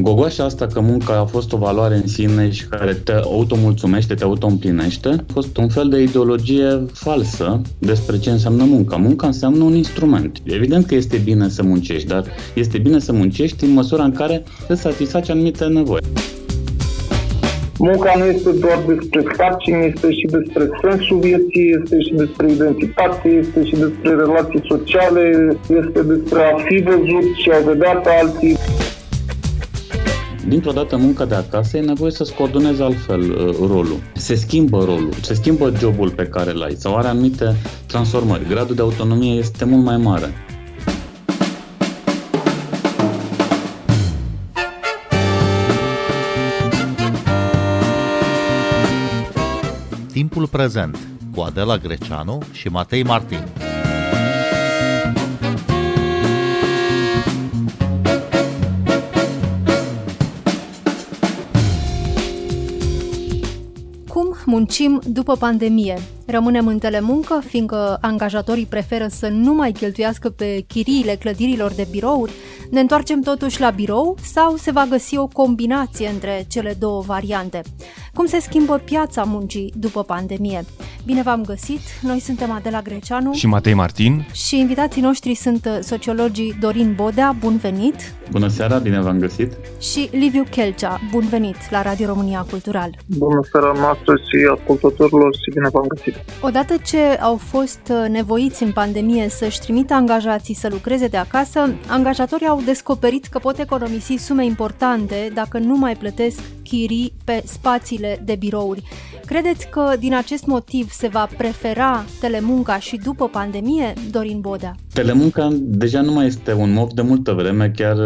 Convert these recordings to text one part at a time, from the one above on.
Gogoașa asta că munca a fost o valoare în sine și care te automulțumește, te autoîmplinește, a fost un fel de ideologie falsă despre ce înseamnă munca. Munca înseamnă un instrument. Evident că este bine să muncești, dar este bine să muncești în măsura în care îți satisfaci anumite nevoi. Munca nu este doar despre sarcini, este și despre sensul vieții, este și despre identitate, este și despre relații sociale, este despre a fi văzut și a vedea pe alții. Dintr-o dată munca de acasă e nevoie să-ți coordonezi altfel uh, rolul. Se schimbă rolul, se schimbă jobul pe care l ai sau are anumite transformări. Gradul de autonomie este mult mai mare. Timpul prezent cu Adela Greceanu și Matei Martin. Muncim după pandemie? Rămânem în telemuncă, fiindcă angajatorii preferă să nu mai cheltuiască pe chiriile clădirilor de birouri? Ne întoarcem totuși la birou sau se va găsi o combinație între cele două variante? Cum se schimbă piața muncii după pandemie? Bine v-am găsit! Noi suntem Adela Greceanu și Matei Martin și invitații noștri sunt sociologii Dorin Bodea, bun venit! Bună seara, bine v-am găsit! Și Liviu Chelcea, bun venit la Radio România Cultural! Bună seara noastră și ascultătorilor și bine v-am găsit! Odată ce au fost nevoiți în pandemie să-și trimită angajații să lucreze de acasă, angajatorii au descoperit că pot economisi sume importante dacă nu mai plătesc chirii pe spațiile de birouri. Credeți că din acest motiv se va prefera telemunca și după pandemie, Dorin Bodea? Telemunca deja nu mai este un mof de multă vreme, chiar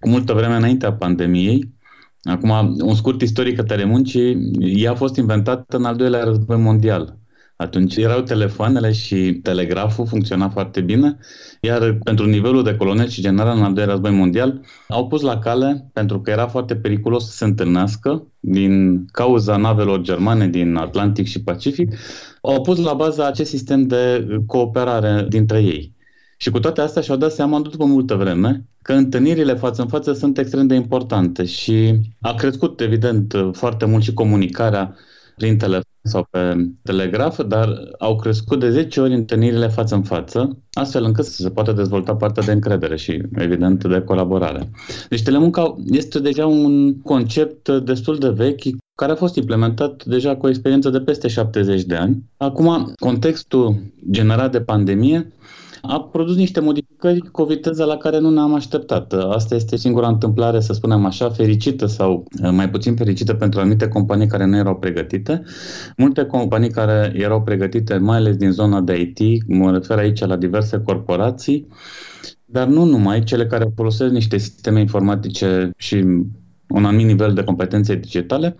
cu multă vreme înaintea pandemiei. Acum, un scurt istoric a telemuncii, ea a fost inventată în al doilea război mondial. Atunci erau telefoanele și telegraful funcționa foarte bine, iar pentru nivelul de colonel și general în al doilea război mondial au pus la cale, pentru că era foarte periculos să se întâlnească din cauza navelor germane din Atlantic și Pacific, au pus la bază acest sistem de cooperare dintre ei. Și cu toate astea și-au dat seama după multă vreme că întâlnirile față în față sunt extrem de importante și a crescut, evident, foarte mult și comunicarea prin telefon sau pe telegraf, dar au crescut de 10 ori întâlnirile față în față, astfel încât să se poată dezvolta partea de încredere și, evident, de colaborare. Deci telemunca este deja un concept destul de vechi, care a fost implementat deja cu o experiență de peste 70 de ani. Acum, contextul generat de pandemie a produs niște modificări cu o viteză la care nu ne-am așteptat. Asta este singura întâmplare, să spunem așa, fericită sau eh, mai puțin fericită pentru anumite companii care nu erau pregătite. Multe companii care erau pregătite, mai ales din zona de IT, mă refer aici la diverse corporații, dar nu numai, cele care folosesc niște sisteme informatice și un anumit nivel de competențe digitale,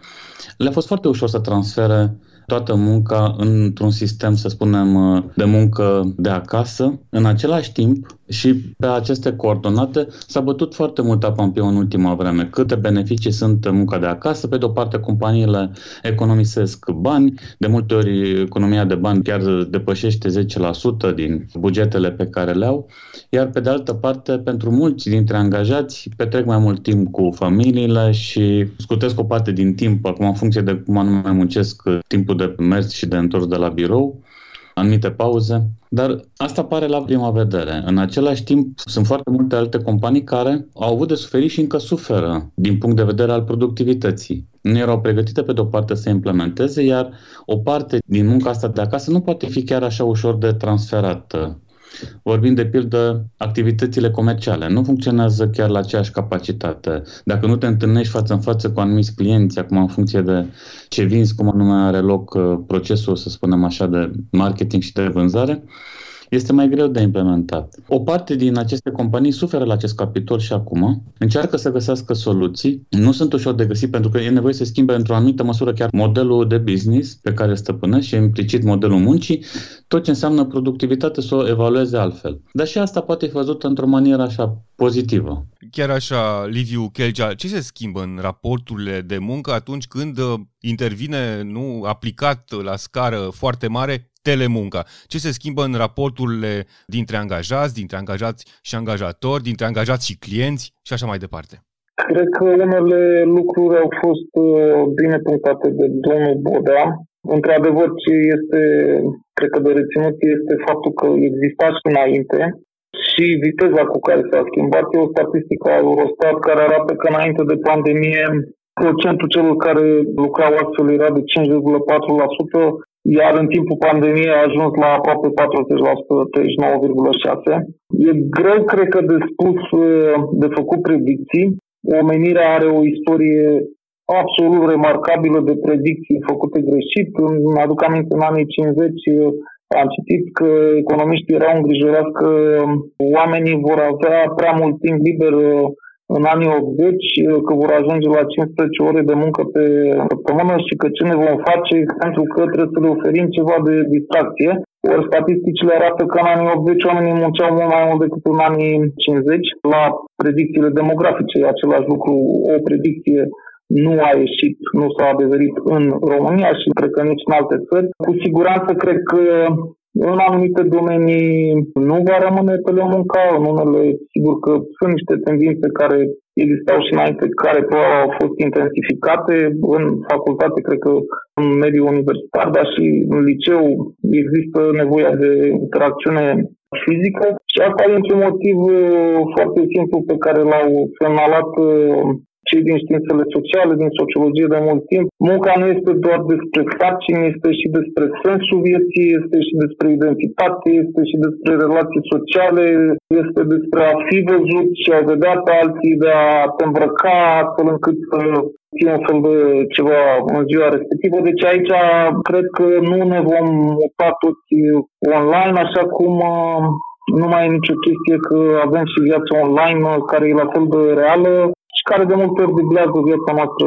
le-a fost foarte ușor să transfere toată munca într-un sistem, să spunem, de muncă de acasă. În același timp, și pe aceste coordonate s-a bătut foarte mult apa în în ultima vreme. Câte beneficii sunt munca de acasă. Pe de o parte, companiile economisesc bani. De multe ori, economia de bani chiar depășește 10% din bugetele pe care le au. Iar pe de altă parte, pentru mulți dintre angajați, petrec mai mult timp cu familiile și scutesc o parte din timp, acum în funcție de cum anume muncesc, timpul de mers și de întors de la birou anumite pauze, dar asta pare la prima vedere. În același timp, sunt foarte multe alte companii care au avut de suferit și încă suferă din punct de vedere al productivității. Nu erau pregătite pe de o parte să implementeze, iar o parte din munca asta de acasă nu poate fi chiar așa ușor de transferată Vorbim de pildă activitățile comerciale. Nu funcționează chiar la aceeași capacitate. Dacă nu te întâlnești față în față cu anumiți clienți, acum în funcție de ce vinzi, cum anume are loc uh, procesul, să spunem așa, de marketing și de vânzare, este mai greu de implementat. O parte din aceste companii suferă la acest capitol și acum, încearcă să găsească soluții, nu sunt ușor de găsit pentru că e nevoie să schimbe într-o anumită măsură chiar modelul de business pe care stăpânesc și implicit modelul muncii, tot ce înseamnă productivitate să o evalueze altfel. Dar și asta poate fi văzut într-o manieră așa pozitivă. Chiar așa, Liviu Chelgea, ce se schimbă în raporturile de muncă atunci când uh, intervine nu aplicat la scară foarte mare telemunca. Ce se schimbă în raporturile dintre angajați, dintre angajați și angajatori, dintre angajați și clienți și așa mai departe? Cred că unele lucruri au fost uh, bine punctate de domnul Bodea. Într-adevăr, ce este, cred că de reținut, este faptul că exista și înainte și viteza cu care s-a schimbat. E o statistică a Eurostat care arată că înainte de pandemie procentul celor care lucrau astfel era de 5,4%, iar în timpul pandemiei a ajuns la aproape 40%, 39,6%. E greu, cred că, de spus, de făcut predicții. Omenirea are o istorie absolut remarcabilă de predicții făcute greșit. Mă aduc aminte în anii 50 am citit că economiștii erau îngrijorați că oamenii vor avea prea mult timp liber în anii 80 că vor ajunge la 15 ore de muncă pe săptămână și că ce ne vom face pentru că trebuie să le oferim ceva de distracție. Ori statisticile arată că în anii 80 oamenii munceau mult mai mult decât în anii 50. La predicțiile demografice același lucru, o predicție nu a ieșit, nu s-a adeverit în România și cred că nici în alte țări. Cu siguranță cred că în anumite domenii nu va rămâne telemunca, în unele sigur că sunt niște tendințe care existau și înainte, care probabil au fost intensificate. În facultate, cred că în mediul universitar, dar și în liceu există nevoia de interacțiune fizică și asta e un motiv uh, foarte simplu pe care l-au semnalat uh, cei din științele sociale, din sociologie de mult timp. Munca nu este doar despre sarcini, este și despre sensul vieții, este și despre identitate, este și despre relații sociale, este despre a fi văzut și a vedea pe alții, de a te îmbrăca astfel încât să fie un fel de ceva în ziua respectivă. Deci aici cred că nu ne vom muta toți online, așa cum uh, nu mai e nicio chestie că avem și viața online uh, care e la fel de reală și care de multe ori dublează viața noastră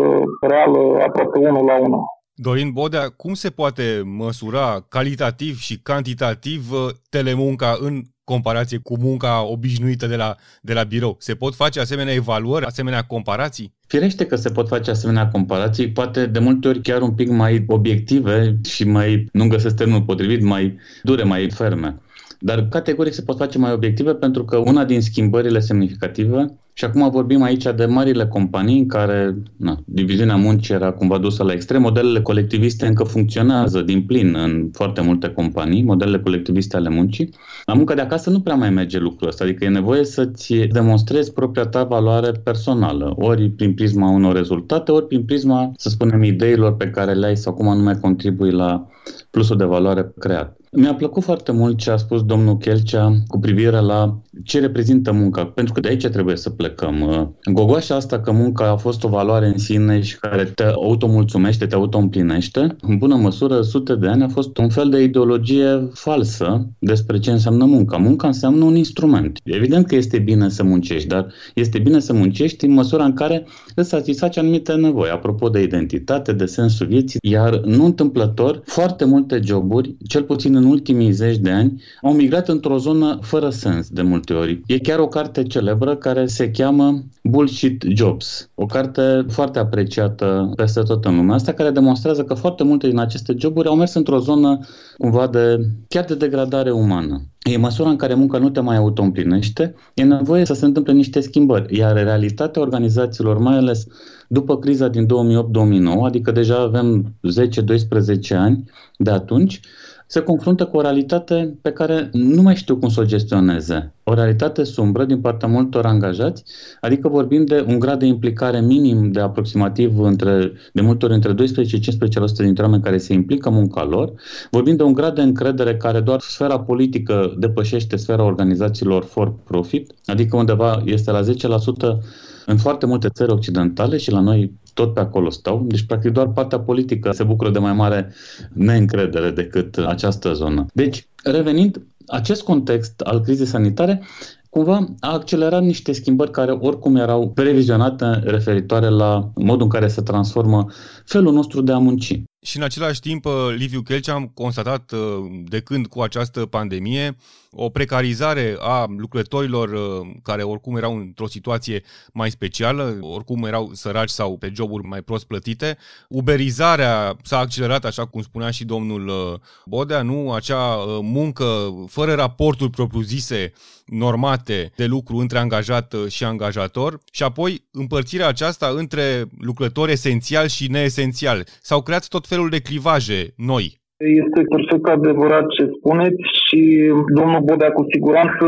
reală aproape unul la unul. Dorin Bodea, cum se poate măsura calitativ și cantitativ uh, telemunca în comparație cu munca obișnuită de la, de la birou? Se pot face asemenea evaluări, asemenea comparații? Firește că se pot face asemenea comparații, poate de multe ori chiar un pic mai obiective și mai, nu găsesc termenul potrivit, mai dure, mai ferme. Dar categoric se pot face mai obiective pentru că una din schimbările semnificative, și acum vorbim aici de marile companii în care na, diviziunea muncii era cumva dusă la extrem, modelele colectiviste încă funcționează din plin în foarte multe companii, modelele colectiviste ale muncii. La muncă de acasă nu prea mai merge lucrul ăsta, adică e nevoie să-ți demonstrezi propria ta valoare personală, ori prin prisma unor rezultate, ori prin prisma, să spunem, ideilor pe care le ai sau cum anume contribui la plusul de valoare creat. Mi-a plăcut foarte mult ce a spus domnul Chelcea cu privire la ce reprezintă munca, pentru că de aici trebuie să plecăm. Uh, gogoașa asta că munca a fost o valoare în sine și care te automulțumește, te autoîmplinește, în bună măsură, sute de ani a fost un fel de ideologie falsă despre ce înseamnă munca. Munca înseamnă un instrument. Evident că este bine să muncești, dar este bine să muncești în măsura în care îți satisfaci anumite nevoi, apropo de identitate, de sensul vieții, iar nu întâmplător, foarte multe joburi, cel puțin în în ultimii zeci de ani au migrat într-o zonă fără sens de multe ori. E chiar o carte celebră care se cheamă Bullshit Jobs, o carte foarte apreciată peste tot în lumea asta, care demonstrează că foarte multe din aceste joburi au mers într-o zonă cumva de chiar de degradare umană. E măsura în care munca nu te mai autoîmplinește, e nevoie să se întâmple niște schimbări, iar realitatea organizațiilor, mai ales după criza din 2008-2009, adică deja avem 10-12 ani de atunci, se confruntă cu o realitate pe care nu mai știu cum să o gestioneze. O realitate sumbră din partea multor angajați, adică vorbim de un grad de implicare minim de aproximativ între, de multe ori între 12 și 15% dintre oameni care se implică în munca lor, vorbim de un grad de încredere care doar sfera politică depășește sfera organizațiilor for profit, adică undeva este la 10% în foarte multe țări occidentale și la noi tot pe acolo stau. Deci, practic, doar partea politică se bucură de mai mare neîncredere decât această zonă. Deci, revenind, acest context al crizei sanitare cumva a accelerat niște schimbări care oricum erau previzionate referitoare la modul în care se transformă felul nostru de a munci. Și în același timp, Liviu Chelcea am constatat de când cu această pandemie o precarizare a lucrătorilor uh, care oricum erau într-o situație mai specială, oricum erau săraci sau pe joburi mai prost plătite. Uberizarea s-a accelerat, așa cum spunea și domnul uh, Bodea, nu? Acea uh, muncă fără raporturi propriu-zise normate de lucru între angajat și angajator și apoi împărțirea aceasta între lucrători esențiali și neesențiali. S-au creat tot felul de clivaje noi este perfect adevărat ce spuneți și domnul Bodea cu siguranță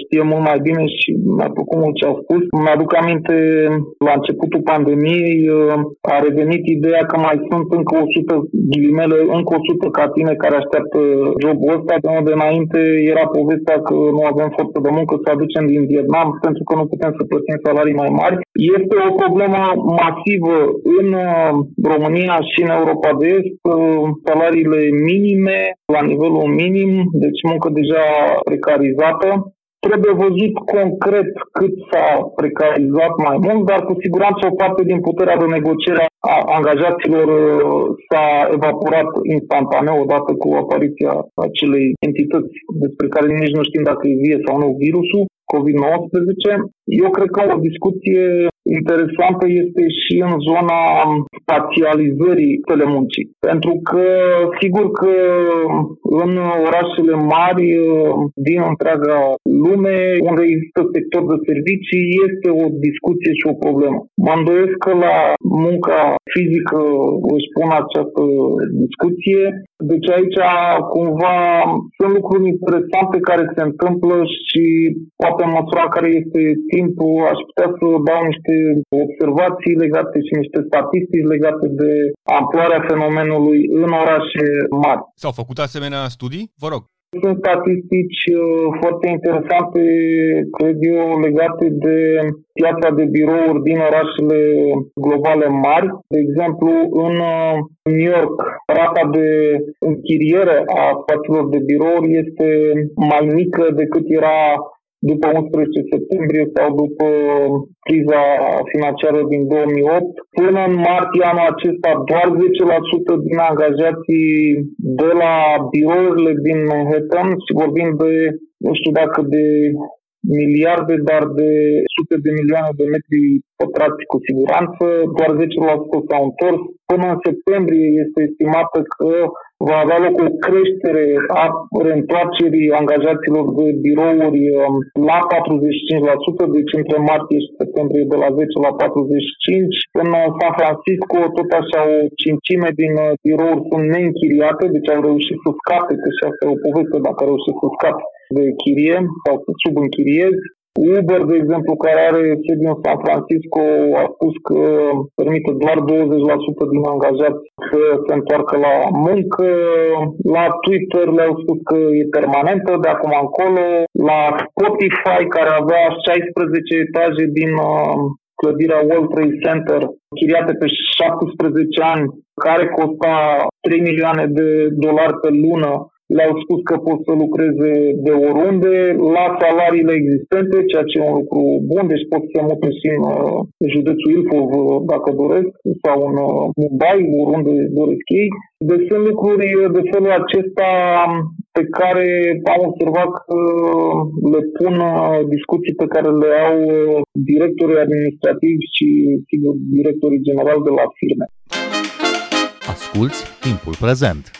știe mult mai bine și mi-a plăcut mult ce a spus. Mi-aduc aminte, la începutul pandemiei a revenit ideea că mai sunt încă 100 ghilimele, încă 100 ca tine care așteaptă jobul ăsta, de unde înainte era povestea că nu avem forță de muncă să aducem din Vietnam pentru că nu putem să plătim salarii mai mari. Este o problemă masivă în România și în Europa de Est. Salariile minime, la nivelul minim, deci muncă deja precarizată. Trebuie văzut concret cât s-a precarizat mai mult, dar cu siguranță o parte din puterea de negociere a angajaților uh, s-a evaporat instantaneu odată cu apariția acelei entități despre care nici nu știm dacă e vie sau nu virusul, COVID-19. Eu cred că o discuție interesantă este și în zona spațializării telemuncii. Pentru că, sigur că în orașele mari din întreaga lume, unde există sector de servicii, este o discuție și o problemă. Mă îndoiesc că la munca fizică își pun această discuție. Deci aici cumva sunt lucruri interesante care se întâmplă și poate în măsura care este timpul aș putea să dau niște observații legate și niște statistici legate de amploarea fenomenului în orașe mari. S-au făcut asemenea studii? Vă rog. Sunt statistici uh, foarte interesante, cred eu, legate de piața de birouri din orașele globale mari. De exemplu, în uh, New York, rata de închiriere a spațiilor de birouri este mai mică decât era după 11 septembrie sau după criza financiară din 2008. Până în martie anul acesta, doar 10% din angajații de la birourile din Manhattan și vorbim de, nu știu dacă de miliarde, dar de sute de milioane de metri pătrați cu siguranță, doar 10% s-au întors. Până în septembrie este estimată că va avea loc o creștere a reîntoarcerii angajaților de birouri um, la 45%, deci între martie și septembrie de la 10 la 45%. În uh, San Francisco, tot așa, o cincime din uh, birouri sunt neînchiriate, deci au reușit să scape, că și asta e o poveste dacă au reușit să scape de chirie sau sub închiriezi. Uber, de exemplu, care are sediu în San Francisco, a spus că permite doar 20% din angajați să se întoarcă la muncă. La Twitter le-au spus că e permanentă de acum încolo. La Spotify, care avea 16 etaje din uh, clădirea World Trade Center, chiriate pe 17 ani, care costa 3 milioane de dolari pe lună, le-au spus că pot să lucreze de oriunde, la salariile existente, ceea ce e un lucru bun, deci pot să mute și în uh, județul Ilfov, uh, dacă doresc, sau în uh, Mumbai, oriunde doresc ei. Deci sunt lucruri de felul acesta pe care am observat că le pun discuții pe care le au directorii administrativi și, sigur, directorii generali de la firme. Asculți timpul prezent!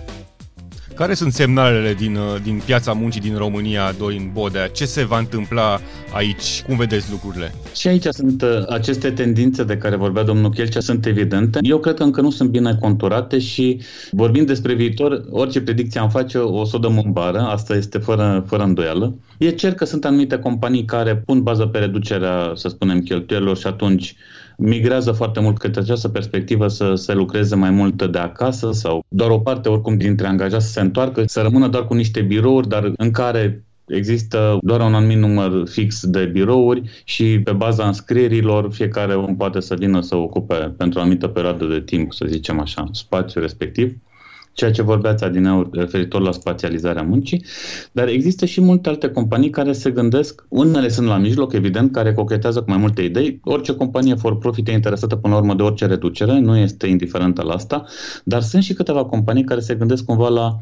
Care sunt semnalele din, uh, din piața muncii din România, Dorin Bodea? Ce se va întâmpla aici? Cum vedeți lucrurile? Și aici sunt uh, aceste tendințe de care vorbea domnul Chelcea, sunt evidente. Eu cred că încă nu sunt bine conturate și vorbind despre viitor, orice predicție am face o să o dăm în bară, asta este fără, fără îndoială. E cer că sunt anumite companii care pun bază pe reducerea, să spunem, cheltuielor și atunci migrează foarte mult către această perspectivă să se lucreze mai mult de acasă sau doar o parte oricum dintre angajați să se întoarcă, să rămână doar cu niște birouri, dar în care Există doar un anumit număr fix de birouri și pe baza înscrierilor fiecare om poate să vină să ocupe pentru o anumită perioadă de timp, să zicem așa, spațiul respectiv ceea ce vorbeați adineauri referitor la spațializarea muncii, dar există și multe alte companii care se gândesc, unele sunt la mijloc, evident, care cochetează cu mai multe idei. Orice companie for profit e interesată până la urmă de orice reducere, nu este indiferentă la asta, dar sunt și câteva companii care se gândesc cumva la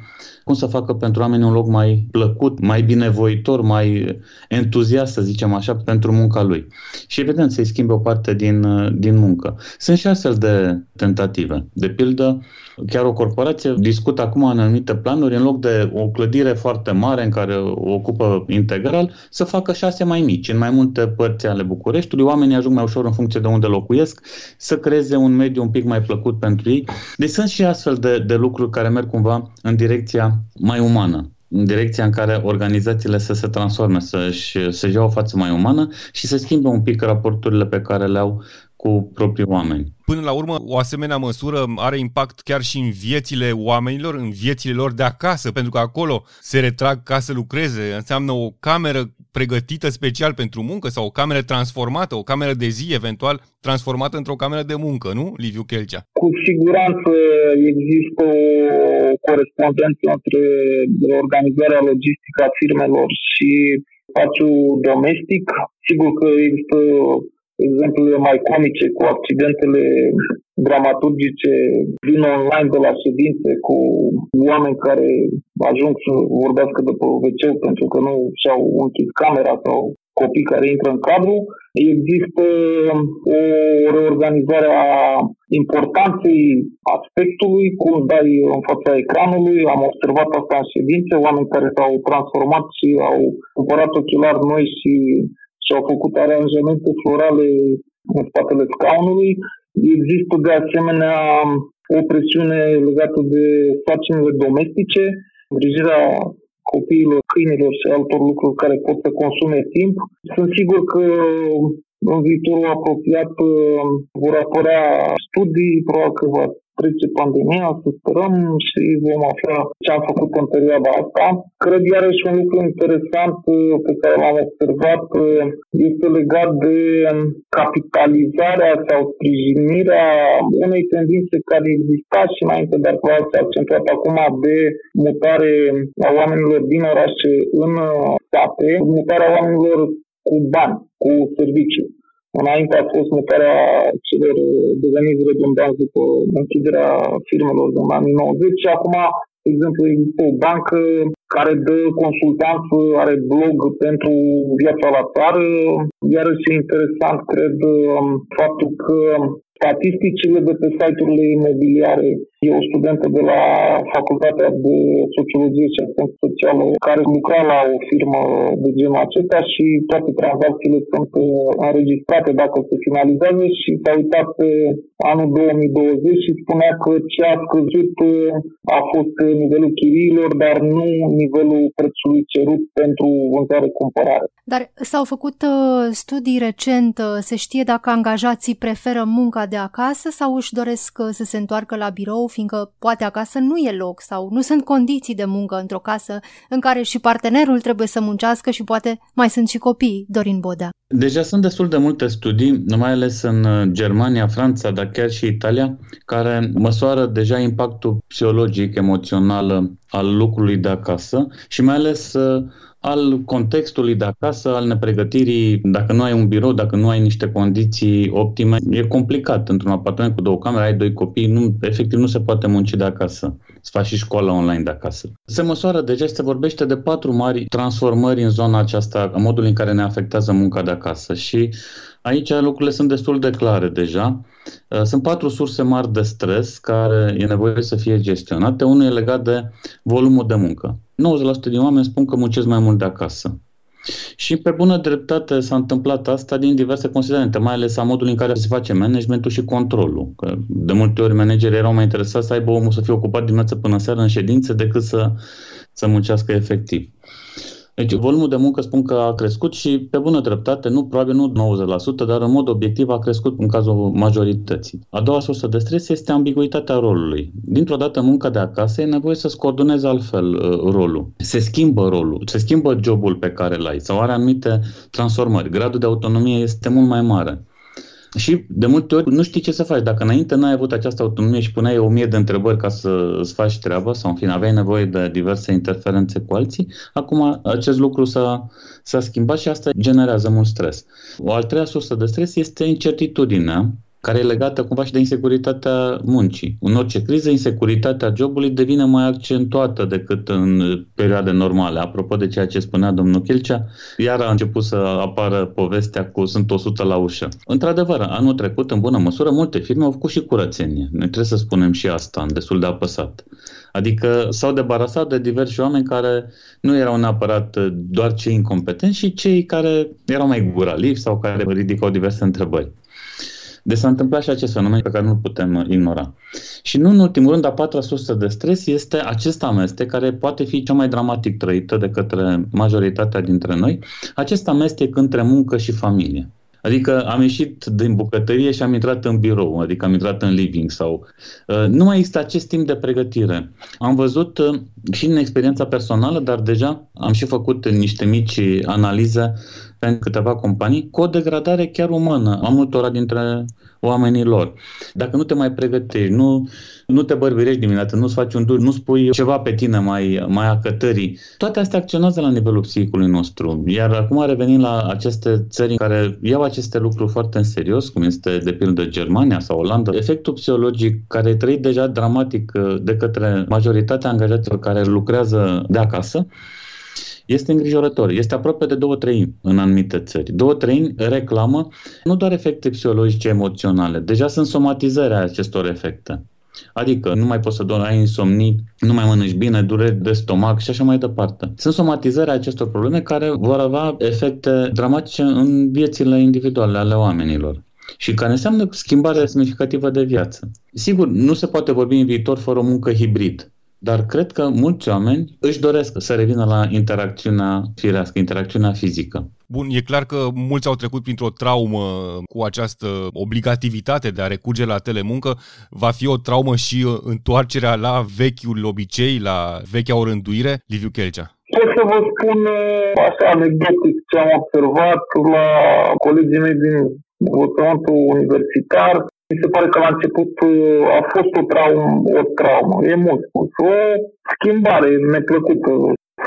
cum să facă pentru oameni un loc mai plăcut, mai binevoitor, mai entuziast, să zicem așa, pentru munca lui. Și evident să-i schimbe o parte din, din muncă. Sunt și astfel de tentative. De pildă, chiar o corporație discută acum în anumite planuri, în loc de o clădire foarte mare în care o ocupă integral, să facă șase mai mici, în mai multe părți ale Bucureștiului. Oamenii ajung mai ușor în funcție de unde locuiesc, să creeze un mediu un pic mai plăcut pentru ei. Deci sunt și astfel de, de lucruri care merg cumva în direcția mai umană în direcția în care organizațiile să se transforme, să-și, să-și iau o față mai umană și să schimbe un pic raporturile pe care le au cu proprii oameni. Până la urmă, o asemenea măsură are impact chiar și în viețile oamenilor, în viețile lor de acasă, pentru că acolo se retrag ca să lucreze. Înseamnă o cameră pregătită special pentru muncă sau o cameră transformată, o cameră de zi eventual transformată într-o cameră de muncă, nu, Liviu Chelcea? Cu siguranță există o corespondență între organizarea logistică a firmelor și spațiul domestic. Sigur că există exemplele mai comice cu accidentele dramaturgice vin online de la ședințe cu oameni care ajung să vorbească de pe wc pentru că nu și-au închis camera sau copii care intră în cadru. Există o reorganizare a importanței aspectului, cum dai în fața ecranului. Am observat asta în ședințe, oameni care s-au transformat și au cumpărat ochelari noi și și-au făcut aranjamente florale în spatele scaunului. Există de asemenea o presiune legată de sarcinile domestice, îngrijirea copiilor, câinilor și altor lucruri care pot să consume timp. Sunt sigur că în viitorul apropiat uh, vor apărea studii, probabil că va trece pandemia, să sperăm și vom afla ce am făcut în perioada asta. Cred iarăși un lucru interesant uh, pe care l-am observat uh, este legat de capitalizarea sau sprijinirea unei tendințe care exista și înainte, dar probabil s-a accentuat acum de mutare a oamenilor din orașe în uh, sate, mutarea oamenilor cu bani, cu servicii. Înainte a fost mutarea celor deveniți redundanți după închiderea firmelor din anii 90 și acum, de exemplu, există o bancă care dă consultanță, are blog pentru viața la țară. Iarăși e interesant, cred, faptul că statisticile de pe site-urile imobiliare. E o studentă de la Facultatea de Sociologie și Asistență Socială care lucra la o firmă de genul acesta și toate tranzacțiile sunt uh, înregistrate dacă se finalizează și s-a uitat pe anul 2020 și spunea că ce a scăzut uh, a fost nivelul chiriilor, dar nu nivelul prețului cerut pentru vânzare-cumpărare. Dar s-au făcut uh, studii recent, se știe dacă angajații preferă munca de acasă sau își doresc uh, să se întoarcă la birou, fiindcă poate acasă nu e loc sau nu sunt condiții de muncă într-o casă în care și partenerul trebuie să muncească și poate mai sunt și copii, Dorin Bodea. Deja sunt destul de multe studii, mai ales în uh, Germania, Franța, dar chiar și Italia, care măsoară deja impactul psihologic, emoțional al lucrului de acasă și mai ales uh, al contextului de acasă, al nepregătirii. Dacă nu ai un birou, dacă nu ai niște condiții optime, e complicat. Într-un apartament cu două camere, ai doi copii, nu, efectiv nu se poate munci de acasă. Să faci și școala online de acasă. Se măsoară deja, se vorbește de patru mari transformări în zona aceasta, în modul în care ne afectează munca de acasă. Și aici lucrurile sunt destul de clare deja. Uh, sunt patru surse mari de stres care e nevoie să fie gestionate. Unul e legat de volumul de muncă. 90% din oameni spun că muncesc mai mult de acasă. Și pe bună dreptate s-a întâmplat asta din diverse considerente, mai ales a modului în care se face managementul și controlul. Că de multe ori managerii erau mai interesați să aibă omul să fie ocupat dimineața până seara în ședințe decât să, să muncească efectiv. Deci volumul de muncă spun că a crescut și pe bună dreptate, nu probabil nu 90%, dar în mod obiectiv a crescut în cazul majorității. A doua sursă de stres este ambiguitatea rolului. Dintr-o dată munca de acasă e nevoie să-ți coordonezi altfel uh, rolul. Se schimbă rolul, se schimbă jobul pe care l-ai sau are anumite transformări. Gradul de autonomie este mult mai mare. Și de multe ori nu știi ce să faci. Dacă înainte n-ai avut această autonomie și puneai o mie de întrebări ca să îți faci treaba sau în fine aveai nevoie de diverse interferențe cu alții, acum acest lucru s-a, s-a schimbat și asta generează mult stres. O al treia sursă de stres este incertitudinea care e legată cumva și de insecuritatea muncii. În orice criză, insecuritatea jobului devine mai accentuată decât în perioade normale. Apropo de ceea ce spunea domnul Chilcea, iar a început să apară povestea cu sunt 100 la ușă. Într-adevăr, anul trecut, în bună măsură, multe firme au făcut și curățenie. Ne trebuie să spunem și asta, destul de apăsat. Adică s-au debarasat de diversi oameni care nu erau neapărat doar cei incompetenți, și cei care erau mai guralivi sau care ridicau diverse întrebări. Deci s-a întâmplat și acest fenomen pe care nu putem ignora. Și nu în ultimul rând, a patra sursă de stres este acest amestec care poate fi cea mai dramatic trăită de către majoritatea dintre noi, acest amestec între muncă și familie. Adică am ieșit din bucătărie și am intrat în birou, adică am intrat în living sau... Uh, nu mai există acest timp de pregătire. Am văzut uh, și în experiența personală, dar deja am și făcut niște mici analize pentru câteva companii, cu o degradare chiar umană a multora dintre oamenii lor. Dacă nu te mai pregătești, nu, nu te bărbirești dimineața, nu-ți faci un dur, nu spui ceva pe tine mai, mai acătării, toate astea acționează la nivelul psihicului nostru. Iar acum revenim la aceste țări care iau aceste lucruri foarte în serios, cum este de pildă Germania sau Olanda, efectul psihologic care e trăit deja dramatic uh, de către majoritatea angajaților care lucrează de acasă, este îngrijorător. Este aproape de două treimi în anumite țări. Două treimi reclamă nu doar efecte psihologice emoționale, deja sunt somatizări a acestor efecte. Adică nu mai poți să dormi, ai insomnii, nu mai mănânci bine, dureri de stomac și așa mai departe. Sunt somatizări a acestor probleme care vor avea efecte dramatice în viețile individuale ale oamenilor și care înseamnă schimbare semnificativă de viață. Sigur, nu se poate vorbi în viitor fără o muncă hibrid. Dar cred că mulți oameni își doresc să revină la interacțiunea firească, interacțiunea fizică. Bun, e clar că mulți au trecut printr-o traumă cu această obligativitate de a recurge la telemuncă. Va fi o traumă și întoarcerea la vechiul obicei, la vechea orânduire? Liviu Chelcea. Pot să vă spun uh, așa anecdotic ce am observat la colegii mei din învățământul universitar. Mi se pare că la început uh, a fost o traumă, o traumă, e mult spus, o schimbare neplăcută.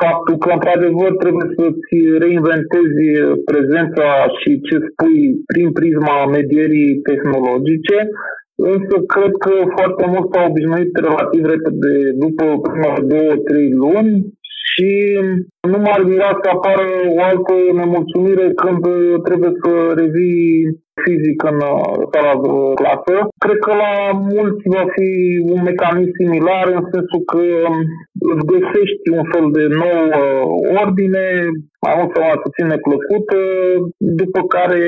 Faptul că, într-adevăr, trebuie să-ți reinventezi prezența și ce spui prin prisma medierii tehnologice, însă cred că foarte mult s-au obișnuit relativ repede, după prima două, trei luni, și nu m-ar mira să apară o altă nemulțumire când trebuie să revii fizic în uh, sala de clasă. Cred că la mulți va fi un mecanism similar în sensul că um, îți găsești un fel de nouă ordine, mai mult sau mai puțin neplăcută, după care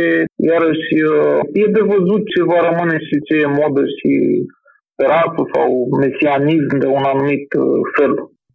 iarăși uh, e de văzut ce va rămâne și ce e modă și speranță sau mesianism de un anumit uh, fel.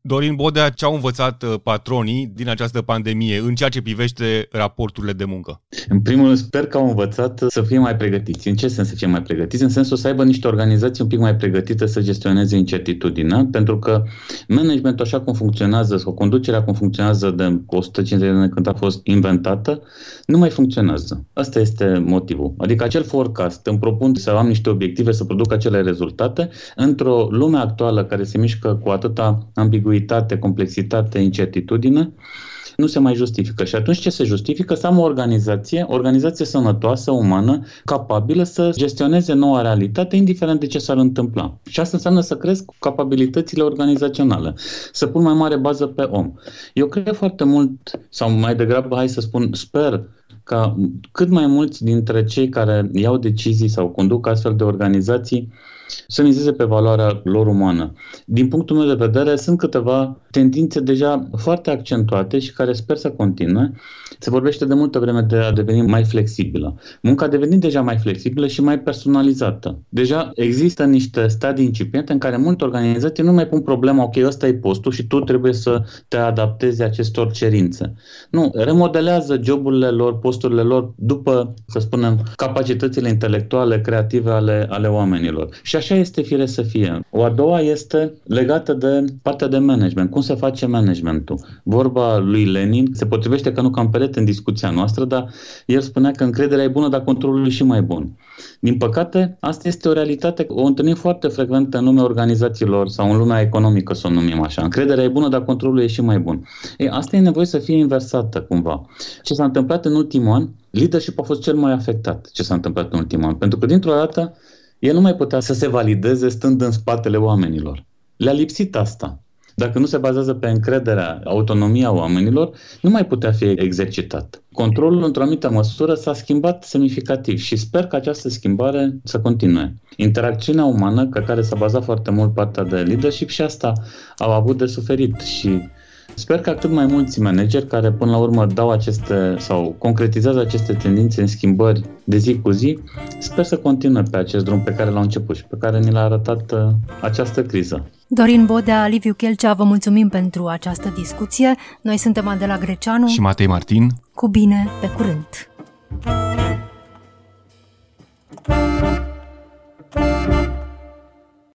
Dorin Bodea, ce au învățat uh, patronii din această pandemie în ceea ce privește raporturile de muncă? În primul rând, sper că au învățat să fie mai pregătiți. În ce sens să fie mai pregătiți? În sensul să aibă niște organizații un pic mai pregătite să gestioneze incertitudinea, pentru că managementul așa cum funcționează sau conducerea cum funcționează de 150 de ani când a fost inventată, nu mai funcționează. Asta este motivul. Adică acel forecast, îmi propun să am niște obiective, să produc acele rezultate, într-o lume actuală care se mișcă cu atâta ambiguitate ambiguitate, complexitate, incertitudine, nu se mai justifică. Și atunci ce se justifică? Să am o organizație, o organizație sănătoasă, umană, capabilă să gestioneze noua realitate, indiferent de ce s-ar întâmpla. Și asta înseamnă să cresc capabilitățile organizaționale, să pun mai mare bază pe om. Eu cred foarte mult, sau mai degrabă, hai să spun, sper ca cât mai mulți dintre cei care iau decizii sau conduc astfel de organizații să mizeze pe valoarea lor umană. Din punctul meu de vedere, sunt câteva tendințe deja foarte accentuate și care sper să continue. Se vorbește de multă vreme de a deveni mai flexibilă. Munca a devenit deja mai flexibilă și mai personalizată. Deja există niște stadii incipiente în care multe organizații nu mai pun problema, ok, ăsta e postul și tu trebuie să te adaptezi acestor cerințe. Nu, remodelează joburile lor, posturile lor după, să spunem, capacitățile intelectuale, creative ale, ale oamenilor. Și așa este fire să fie. O a doua este legată de partea de management. Cum se face managementul? Vorba lui Lenin se potrivește că nu cam perete în discuția noastră, dar el spunea că încrederea e bună, dar controlul e și mai bun. Din păcate, asta este o realitate, o întâlnim foarte frecvent în lumea organizațiilor sau în lumea economică, să o numim așa. Încrederea e bună, dar controlul e și mai bun. Ei, asta e nevoie să fie inversată cumva. Ce s-a întâmplat în ultimul an, leadership a fost cel mai afectat ce s-a întâmplat în ultimul an. Pentru că, dintr-o dată, el nu mai putea să se valideze stând în spatele oamenilor. Le-a lipsit asta. Dacă nu se bazează pe încrederea, autonomia oamenilor, nu mai putea fi exercitat. Controlul, într-o anumită măsură, s-a schimbat semnificativ și sper că această schimbare să continue. Interacțiunea umană, pe care s-a bazat foarte mult partea de leadership și asta au avut de suferit și Sper că cât mai mulți manageri care până la urmă dau aceste sau concretizează aceste tendințe în schimbări de zi cu zi, sper să continue pe acest drum pe care l-au început și pe care ni l-a arătat uh, această criză. Dorin Bodea, Liviu Chelcea, vă mulțumim pentru această discuție. Noi suntem Adela Greceanu și Matei Martin. Cu bine, pe curând! thank you